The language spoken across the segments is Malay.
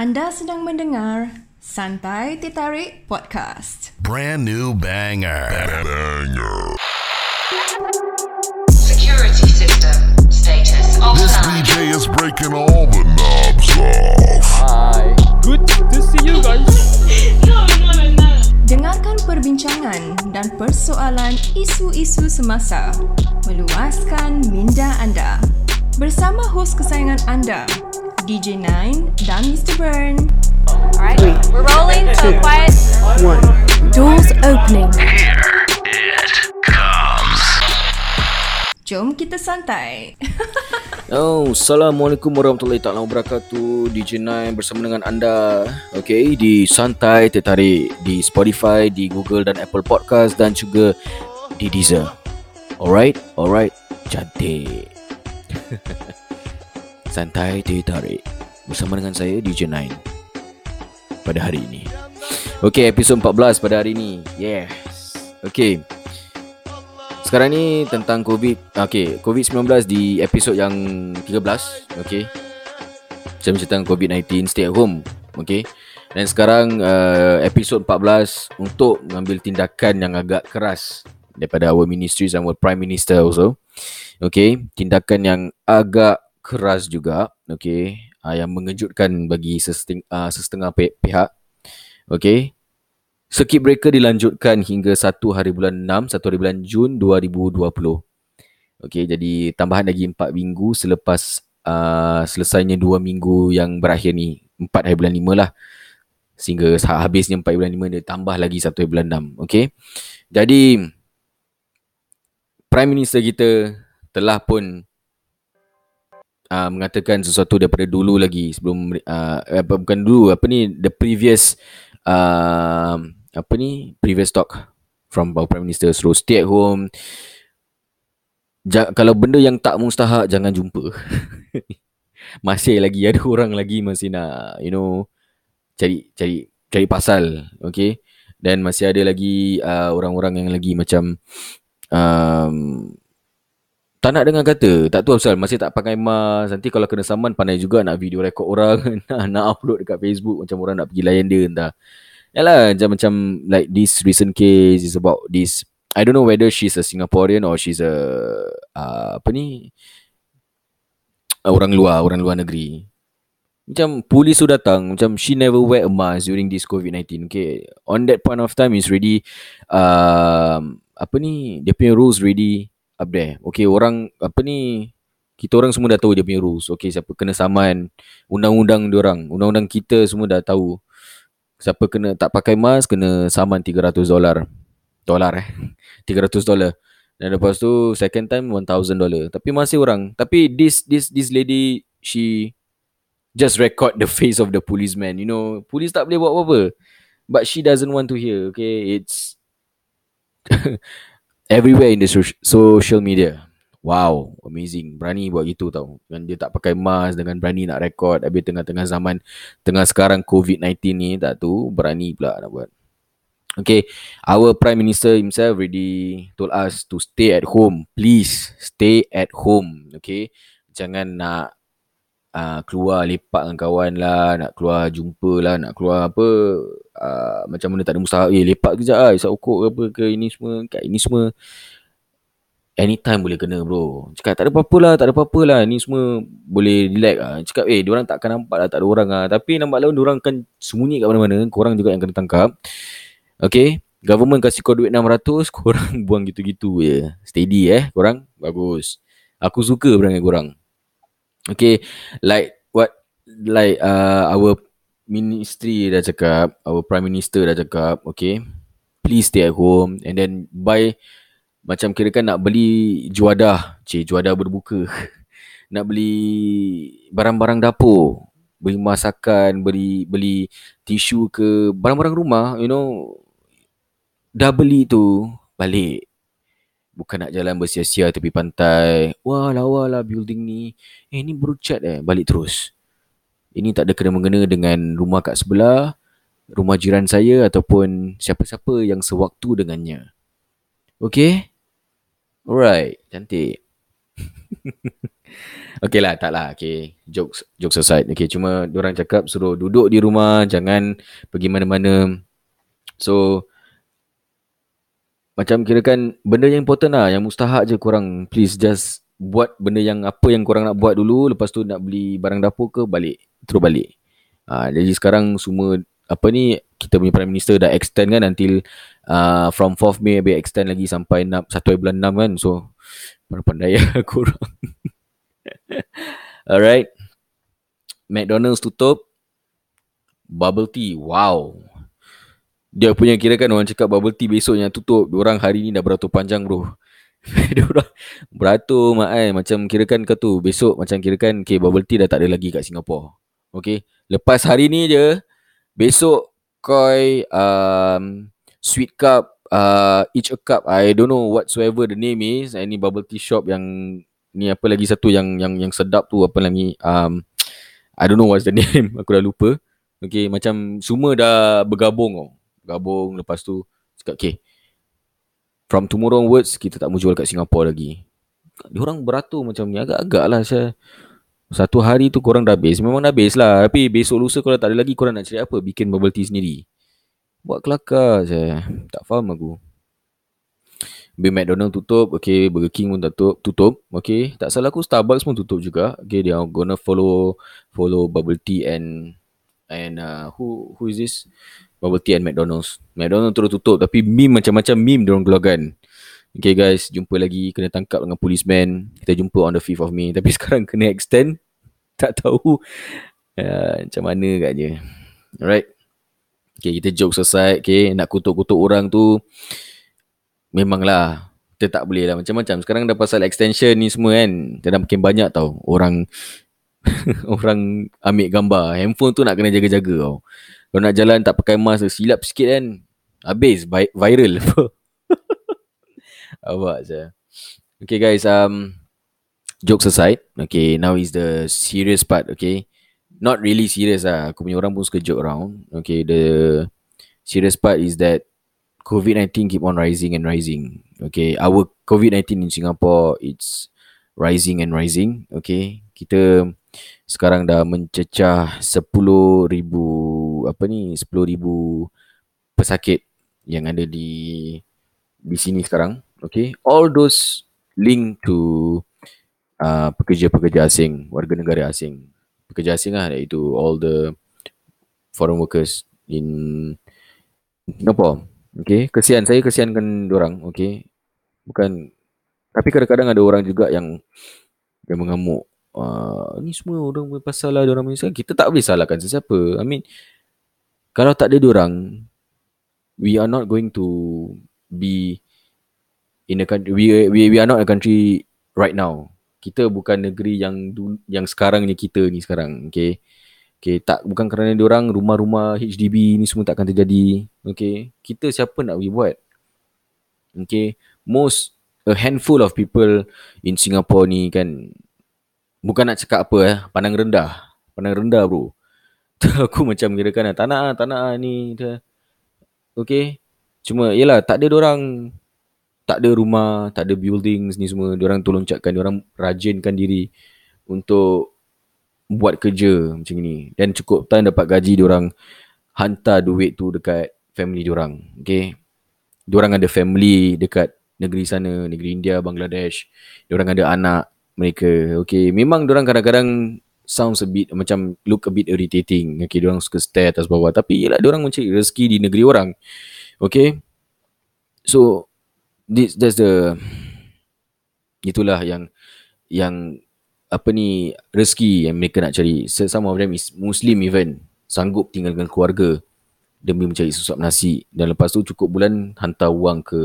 Anda sedang mendengar Santai Tertarik Podcast. Brand new banger. Banger. Security system status This offline. DJ is breaking all the knobs off. Hi. Good to see you guys. Dengarkan perbincangan dan persoalan isu-isu semasa. Meluaskan minda anda. Bersama hos kesayangan anda, DJ Nine dan Mr. Burn. Alright, we're rolling, so quiet. Doors opening. It comes. Jom kita santai. Oh, Assalamualaikum warahmatullahi taala wabarakatuh. DJ Nine bersama dengan anda. Okay, di Santai Tertarik di Spotify, di Google dan Apple Podcast dan juga di Deezer. Alright, alright. Cantik. Santai Tertarik bersama dengan saya DJ Nine pada hari ini. Okay, episod 14 pada hari ini. Yes. Okay. Sekarang ni tentang COVID Okay COVID-19 di episod yang 13 Okay Saya bercerita tentang COVID-19 Stay at home Okay Dan sekarang uh, episod 14 Untuk mengambil tindakan yang agak keras Daripada our ministries and our prime minister also Okay Tindakan yang agak keras juga Okay uh, Yang mengejutkan bagi sesting, uh, sesetengah pi- pihak Okay Circuit breaker dilanjutkan hingga 1 hari bulan 6, 1 hari bulan Jun 2020. Okey, jadi tambahan lagi 4 minggu selepas uh, selesainya 2 minggu yang berakhir ni. 4 hari bulan 5 lah. Sehingga ha- habisnya 4 hari bulan 5 dia tambah lagi 1 hari bulan 6. Okey. Jadi Prime Minister kita telah pun uh, mengatakan sesuatu daripada dulu lagi sebelum uh, apa bukan dulu apa ni the previous uh, apa ni previous talk from our prime minister. Suruh stay at home. Ja, kalau benda yang tak mustahak jangan jumpa. Masih lagi ada orang lagi masih nak you know cari cari cari pasal okay? Dan masih ada lagi uh, orang-orang yang lagi macam um, tak nak dengar kata Tak tahu pasal Masih tak pakai mask. Nanti kalau kena saman Pandai juga nak video rekod orang nak, nak upload dekat Facebook Macam orang nak pergi layan dia entah. Yalah macam, macam Like this recent case Is about this I don't know whether she's a Singaporean Or she's a uh, Apa ni? Uh, Orang luar Orang luar negeri. Macam polis tu datang Macam she never wear a mask During this COVID-19 Okay? On that point of time Is ready um, Apa ni? Dia punya rules ready up there. Okay, orang apa ni kita orang semua dah tahu dia punya rules. Okay, siapa kena saman, undang-undang dia orang, undang-undang kita semua dah tahu. Siapa kena tak pakai mask kena saman 300 dolar. Dolar eh. 300 dolar. Dan lepas tu second time 1000 dolar. Tapi masih orang. Tapi this this this lady she just record the face of the policeman. You know, polis tak boleh buat apa-apa. But she doesn't want to hear. Okay, it's everywhere in the so- social media. Wow, amazing. Berani buat gitu tau. Dengan dia tak pakai mask dengan berani nak record habis tengah-tengah zaman tengah sekarang COVID-19 ni tak tu berani pula nak buat. Okay, our prime minister himself already told us to stay at home. Please stay at home. Okay, jangan nak uh, keluar lepak dengan kawan lah, nak keluar jumpa lah, nak keluar apa uh, macam mana tak ada mustahak. Eh lepak kejap lah, isap okok ke apa ke ini semua, kat ini semua. Anytime boleh kena bro. Cakap tak ada apa-apa lah Tak ada apa-apa lah Ni semua Boleh relax. Lah Cakap eh Diorang tak akan nampak lah Tak ada orang lah. Tapi nampak lawan Diorang kan sembunyi kat mana-mana Korang juga yang kena tangkap. Okay Government kasih kau duit 600 Korang buang gitu-gitu je. Steady eh Korang. Bagus. Aku suka perangai korang Okay Like What Like uh, Our Ministry dah cakap Our Prime Minister dah cakap Okay Please stay at home And then Buy macam kira kan nak beli juadah. Cik juadah berbuka. Nak beli barang-barang dapur. Beli masakan Beli beli tisu ke Barang-barang rumah You know. Dah beli tu Balik Bukan nak jalan bersia-sia tepi pantai Wah lawa lah building ni Eh ni baru cat eh Balik terus Ini tak ada kena-mengena dengan rumah kat sebelah Rumah jiran saya Ataupun siapa-siapa yang sewaktu dengannya Okay Alright, cantik. Okay lah, tak lah. Okay, jokes jokes aside. Okay, cuma orang cakap suruh duduk di rumah, jangan pergi mana-mana. So, macam kira kan benda yang important lah, yang mustahak je korang please just buat benda yang apa yang korang nak buat dulu, lepas tu nak beli barang dapur ke balik, terus balik. Ha, jadi sekarang semua apa ni kita punya prime minister dah extend kan until uh, from 4th May habis extend lagi sampai 6, 1 bulan 6 kan. So, pandai lah korang. Alright. McDonald's tutup. Bubble tea. Wow. Dia punya kira kan orang cakap bubble tea besoknya tutup. Orang hari ni dah beratur panjang bro. Dia orang beratur mak eh. Macam kira kan kau tu. Besok macam kira kan okay, bubble tea dah tak ada lagi kat Singapore. Okay. Lepas hari ni je. Besok koi um, sweet cup uh, each a cup. I don't know whatsoever the name is. Any bubble tea shop yang ni apa lagi satu yang yang yang sedap tu apa lagi um I don't know what's the name aku dah lupa okay macam semua dah bergabung oh bergabung lepas tu cakap okay from tomorrow onwards kita tak mau jual kat Singapore lagi. Diorang beratur macam ni. Agak-agak lah saya satu hari tu korang dah habis. Memang dah habis lah. Tapi besok lusa kalau tak ada lagi korang nak cari apa? Bikin bubble tea sendiri. Buat kelakar saya tak faham aku. Habis McDonald tutup, okay, Burger King pun tutup, tutup, okay. Tak salah aku Starbucks pun tutup juga. Okay, they are gonna follow follow bubble tea and and uh, who who is this? Bubble tea and McDonald's. McDonald's terus tutup tapi meme macam-macam meme dia orang keluarkan. Okay guys, jumpa lagi kena tangkap dengan policeman. Kita jumpa on the 5th of May. Tapi sekarang kena extend. Tak tahu uh, macam mana katnya. Alright. Okay, kita joke selesai. Okay, nak kutuk-kutuk orang tu memanglah kita tak boleh lah macam-macam. Sekarang dah pasal extension ni semua kan. Dah makin banyak tau orang orang ambil gambar. Handphone tu nak kena jaga-jaga tau. Kalau nak jalan tak pakai mask silap sikit kan. Habis vi- viral. Awak saya. Okay guys, um, jokes aside. Okay, now is the serious part. Okay, not really serious lah. Aku punya orang pun suka joke around. Okay, the serious part is that COVID-19 keep on rising and rising. Okay, our COVID-19 in Singapore, it's rising and rising. Okay, kita sekarang dah mencecah 10,000 apa ni 10,000 pesakit yang ada di di sini sekarang. Okay, all those link to uh, pekerja-pekerja asing, warga negara asing. Pekerja asing lah iaitu all the foreign workers in Singapore. Okay, kesian saya kesiankan orang. Okay, bukan. Tapi kadang-kadang ada orang juga yang yang mengamuk. Uh, ni semua orang punya pasal lah orang Malaysia. Kita tak boleh salahkan sesiapa. I mean, kalau tak ada orang, we are not going to be in a country. We we we are not a country right now. Kita bukan negeri yang yang sekarang ni kita ni sekarang. Okay. Okay, tak bukan kerana dia orang rumah-rumah HDB ni semua takkan terjadi. Okay, kita siapa nak buat? Okay, most a handful of people in Singapore ni kan bukan nak cakap apa eh, pandang rendah. Pandang rendah bro. Aku macam kira kan tak nak tak nak ni. Okay, cuma yelah tak ada orang tak ada rumah, tak ada buildings ni semua. Diorang tolong cakkan, diorang rajinkan diri untuk buat kerja macam ni. Dan cukup time dapat gaji dia orang hantar duit tu dekat family dia orang okey dia orang ada family dekat negeri sana negeri India Bangladesh. Dia orang ada anak mereka. Okey memang orang kadang-kadang sounds a bit macam look a bit irritating. Dia orang suka stare atas bawah. Tapi yalah dia orang mencari rezeki di negeri orang. Okey? So this that's the itulah yang yang apa ni rezeki yang mereka nak cari. Some of them is Muslim even. Sanggup tinggal dengan keluarga demi mencari sesuap nasi. Dan lepas tu cukup bulan hantar wang ke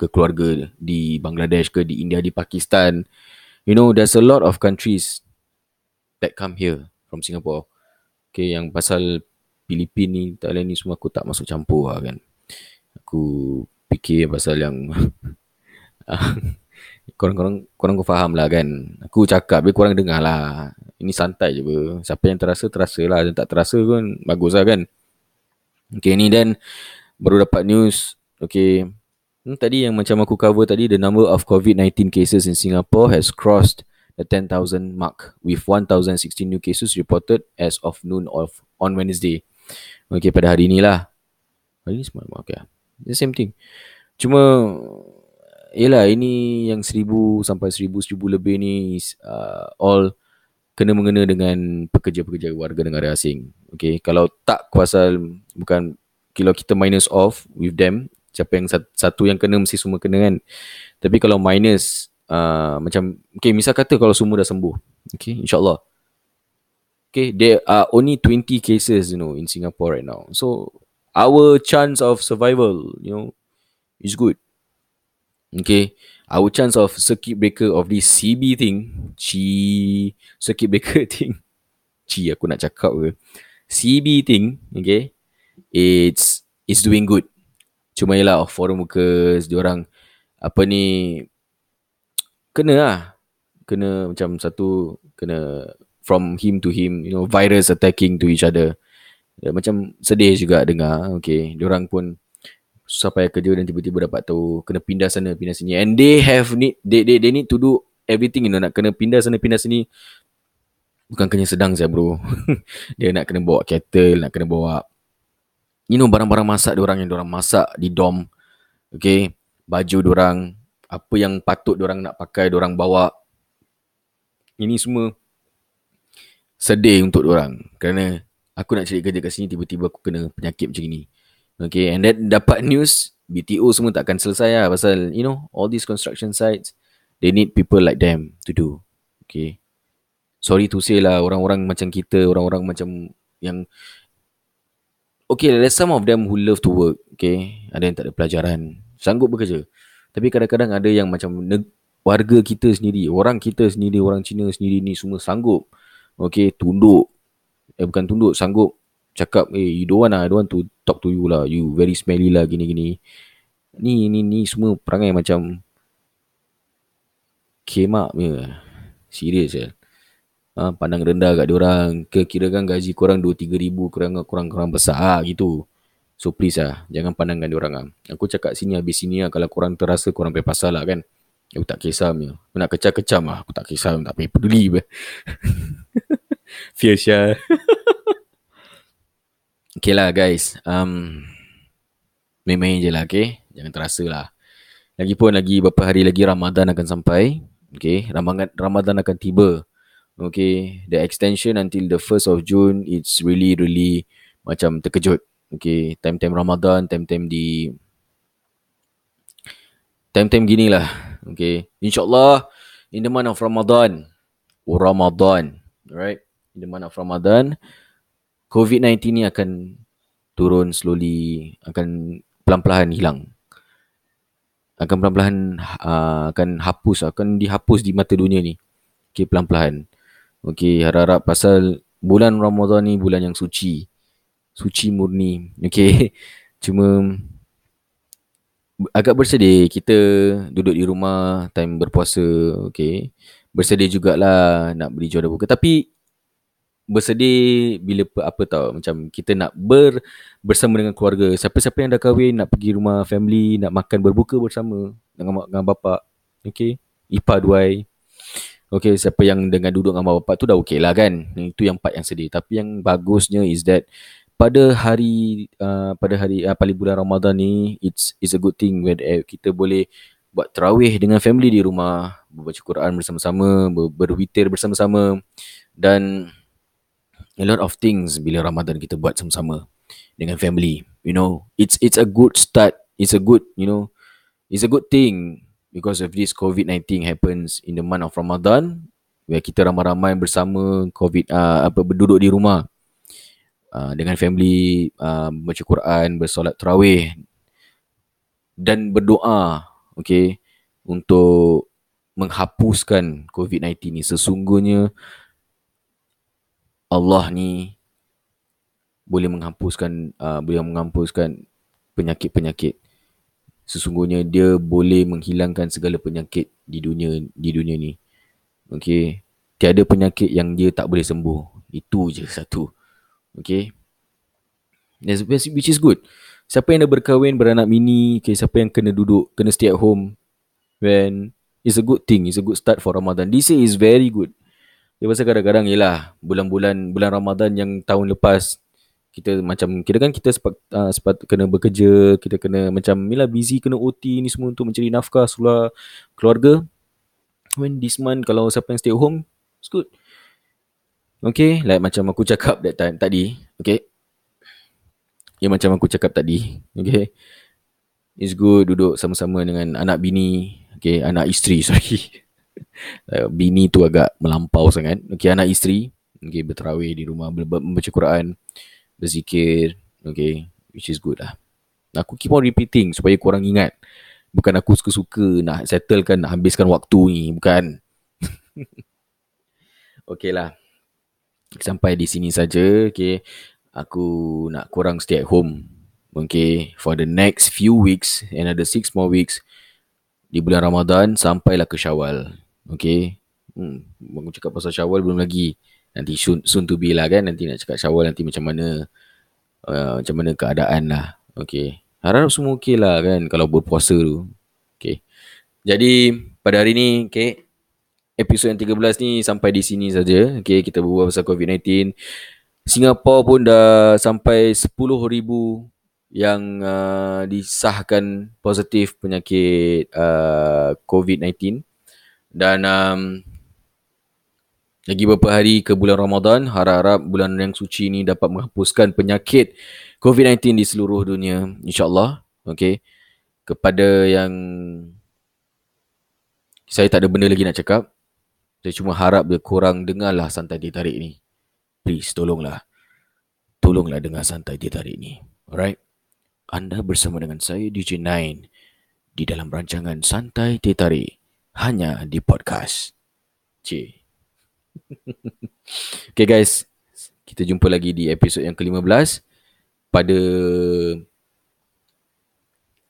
ke keluarga di Bangladesh ke di India di Pakistan. You know there's a lot of countries that come here from Singapore. Okay yang pasal Filipin ni Thailand ni semua aku tak masuk campur lah kan. Aku fikir pasal yang korang-korang korang kau faham lah kan. Aku cakap biar korang dengar lah. Ini santai je ber. Siapa yang terasa, terasa lah. Dan tak terasa pun bagus lah kan. Okay ni dan baru dapat news. Okay. Hmm, tadi yang macam aku cover tadi, the number of COVID-19 cases in Singapore has crossed the 10,000 mark with 1,016 new cases reported as of noon of on Wednesday. Okay, pada hari ni lah. Hari ni semalam, okay. The same thing. Cuma, yelah ini yang 1,000 sampai 1,000, 1,000 lebih ni uh, all kena mengena dengan pekerja-pekerja warga negara asing. Okay, kalau tak kuasal, bukan, kalau kita minus off with them, siapa yang sat- satu yang kena mesti semua kena kan. Tapi kalau minus, uh, macam, okay, misal kata kalau semua dah sembuh. Okay, insyaAllah. Okay, there are only 20 cases, you know, in Singapore right now. So, our chance of survival, you know, is good. Okay, our chance of circuit breaker of this CB thing, Ci, circuit breaker thing, Ci aku nak cakap ke, CB thing, okay, it's it's doing good. Cuma yelah foreign workers, diorang apa ni, kena lah. Kena macam satu, kena from him to him, you know, virus attacking to each other. Ya, macam sedih juga dengar, okay. Diorang pun susah payah kerja dan tiba-tiba dapat tahu kena pindah sana, pindah sini. And they have need, they, they, they need to do everything, you know, nak kena pindah sana, pindah sini. Bukan kerja sedang saya bro. dia nak kena bawa kettle, nak kena bawa you know barang-barang masak orang yang orang masak di dom. Okay. Baju orang apa yang patut orang nak pakai orang bawa. Ini semua sedih untuk orang kerana aku nak cari kerja kat sini tiba-tiba aku kena penyakit macam ni. Okay, and then dapat news BTO semua takkan selesai lah pasal you know all these construction sites they need people like them to do. Okay. Sorry to say lah orang-orang macam kita, orang-orang macam yang Okay, there's some of them who love to work. Okay, ada yang tak ada pelajaran, sanggup bekerja. Tapi kadang-kadang ada yang macam neg- warga kita sendiri, orang kita sendiri, orang Cina sendiri ni semua sanggup. Okay, tunduk. Eh bukan tunduk, sanggup cakap, eh you don't want lah, I don't want to talk to you lah. You very smelly lah, gini-gini. Ni, ni, ni semua perangai macam kemak punya. Serius je. Ha, pandang rendah kat diorang. Kira-kira kan gaji korang 2-3 ribu, korang, korang, korang besar lah, gitu. So please lah, jangan pandangkan diorang lah. Aku cakap sini habis sini lah, kalau korang terasa korang pergi pasal lah kan. Aku tak kisah punya. Aku nak kecam-kecam lah. Aku tak kisah, tak payah peduli pun. Fierce ya. okay lah guys. Um, main-main je lah okay. Jangan terasa lah. Lagipun lagi beberapa hari lagi Ramadan akan sampai. Okay. Ramadan, Ramadan akan tiba. Okay. The extension until the 1st of June. It's really really macam terkejut. Okay. Time-time Ramadan. Time-time di... Time-time gini lah. Okay. InsyaAllah. In the month of Ramadan. Oh, Ramadan. Alright. In the month of Ramadan. COVID-19 ni akan turun slowly. Akan pelan-pelan hilang. Akan pelan-pelan uh, akan hapus. Akan dihapus di mata dunia ni. Okay, pelan-pelan. Okay, harap-harap pasal bulan Ramadan ni bulan yang suci. Suci murni. Okay. Cuma agak bersedih kita duduk di rumah time berpuasa. Okay. Bersedih jugalah nak beli jual buka. Tapi bersedih bila apa tau macam kita nak ber bersama dengan keluarga. Siapa-siapa yang dah kahwin nak pergi rumah family, nak makan berbuka bersama dengan mak dengan bapak. Okay. Ipa duai. Okay, siapa yang dengan duduk dengan mak bapak tu dah okay lah kan. Itu yang part yang sedih. Tapi yang bagusnya is that pada hari uh, pada hari uh, paling bulan Ramadan ni it's it's a good thing when uh, kita boleh buat tarawih dengan family di rumah, membaca Quran bersama-sama, ber- berwitir bersama-sama dan a lot of things bila Ramadan kita buat sama-sama dengan family. You know, it's it's a good start. It's a good, you know, it's a good thing because of this COVID-19 happens in the month of Ramadan where kita ramai-ramai bersama COVID uh, apa berduduk di rumah uh, dengan family uh, baca Quran, bersolat tarawih dan berdoa, okay, untuk menghapuskan COVID-19 ni. Sesungguhnya Allah ni boleh menghapuskan uh, boleh menghapuskan penyakit-penyakit. Sesungguhnya dia boleh menghilangkan segala penyakit di dunia di dunia ni. Okay. Tiada penyakit yang dia tak boleh sembuh. Itu je satu. Okay. That's, which is good. Siapa yang dah berkahwin, beranak mini, okay, siapa yang kena duduk, kena stay at home when It's a good thing. It's a good start for Ramadan. This year is very good. Dia pasal kadang-kadang yelah bulan-bulan bulan Ramadan yang tahun lepas kita macam kira kan kita sepat, uh, sepat kena bekerja, kita kena macam yelah busy kena OT ni semua untuk mencari nafkah sula keluarga. When this month kalau siapa yang stay home, it's good. Okay, like macam aku cakap that time tadi, okay. Ya macam aku cakap tadi, okay. It's good duduk sama-sama dengan anak bini, okay, anak isteri, sorry. Bini tu agak melampau sangat. Okay, anak isteri, okay, berterawih di rumah, membaca Quran, berzikir, okay, which is good lah. Aku keep on repeating supaya korang ingat. Bukan aku suka-suka nak settlekan, nak habiskan waktu ni, bukan. okay lah. Sampai di sini saja, okay. Aku nak korang stay at home, okay, for the next few weeks, another six more weeks, di bulan Ramadan sampailah ke Syawal. Okay. Hmm, aku cakap pasal Syawal belum lagi. Nanti soon, soon to be lah kan. Nanti nak cakap Syawal nanti macam mana uh, macam mana keadaan lah. Okay. Harap semua okay lah kan kalau berpuasa tu. Okay. Jadi pada hari ni okay, episod yang 13 ni sampai di sini saja. Okay, kita berbual pasal COVID-19. Singapura pun dah sampai 10,000 yang uh, disahkan positif penyakit uh, COVID-19 dan um, lagi beberapa hari ke bulan Ramadan harap-harap bulan yang suci ni dapat menghapuskan penyakit COVID-19 di seluruh dunia insyaallah. Okey kepada yang saya tak ada benda lagi nak cakap saya cuma harap dia kurang dengarlah santai ditarik ni. Please tolonglah. Tolonglah dengar santai ditarik ni. Alright? Anda bersama dengan saya DJ 9 di dalam rancangan Santai Teh Tarik hanya di podcast. C. okay guys, kita jumpa lagi di episod yang ke-15 pada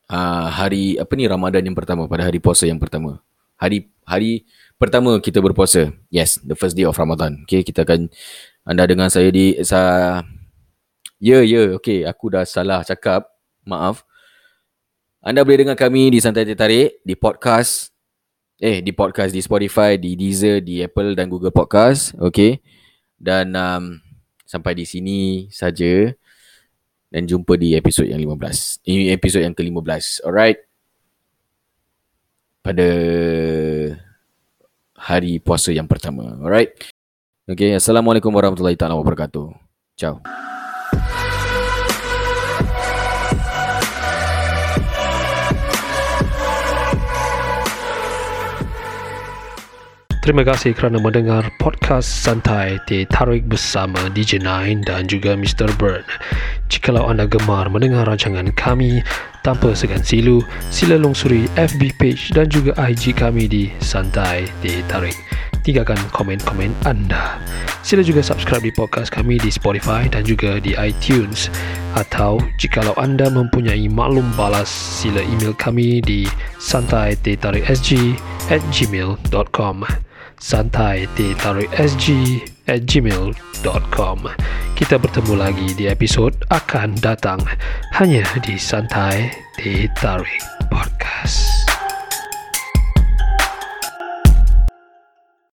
uh, hari apa ni Ramadan yang pertama, pada hari puasa yang pertama. Hari hari pertama kita berpuasa. Yes, the first day of Ramadan. Okay, kita akan anda dengan saya di sa Ya, yeah, ya, yeah, okay. Aku dah salah cakap. Maaf. Anda boleh dengar kami di Santai Tarik, di podcast eh di podcast di Spotify, di Deezer, di Apple dan Google Podcast, okay. Dan um, sampai di sini saja dan jumpa di episod yang 15. Ini episod yang ke-15. Alright. Pada hari puasa yang pertama. Alright. Okay. Assalamualaikum warahmatullahi taala wabarakatuh. Ciao. Terima kasih kerana mendengar podcast santai di Tarik bersama DJ Nine dan juga Mr. Bird. Jikalau anda gemar mendengar rancangan kami tanpa segan silu, sila lungsuri FB page dan juga IG kami di Santai di Tarik. Tinggalkan komen-komen anda. Sila juga subscribe di podcast kami di Spotify dan juga di iTunes. Atau jikalau anda mempunyai maklum balas, sila email kami di santai.sg at gmail.com santai di gmail.com Kita bertemu lagi di episod akan datang hanya di Santai di Tarik Podcast.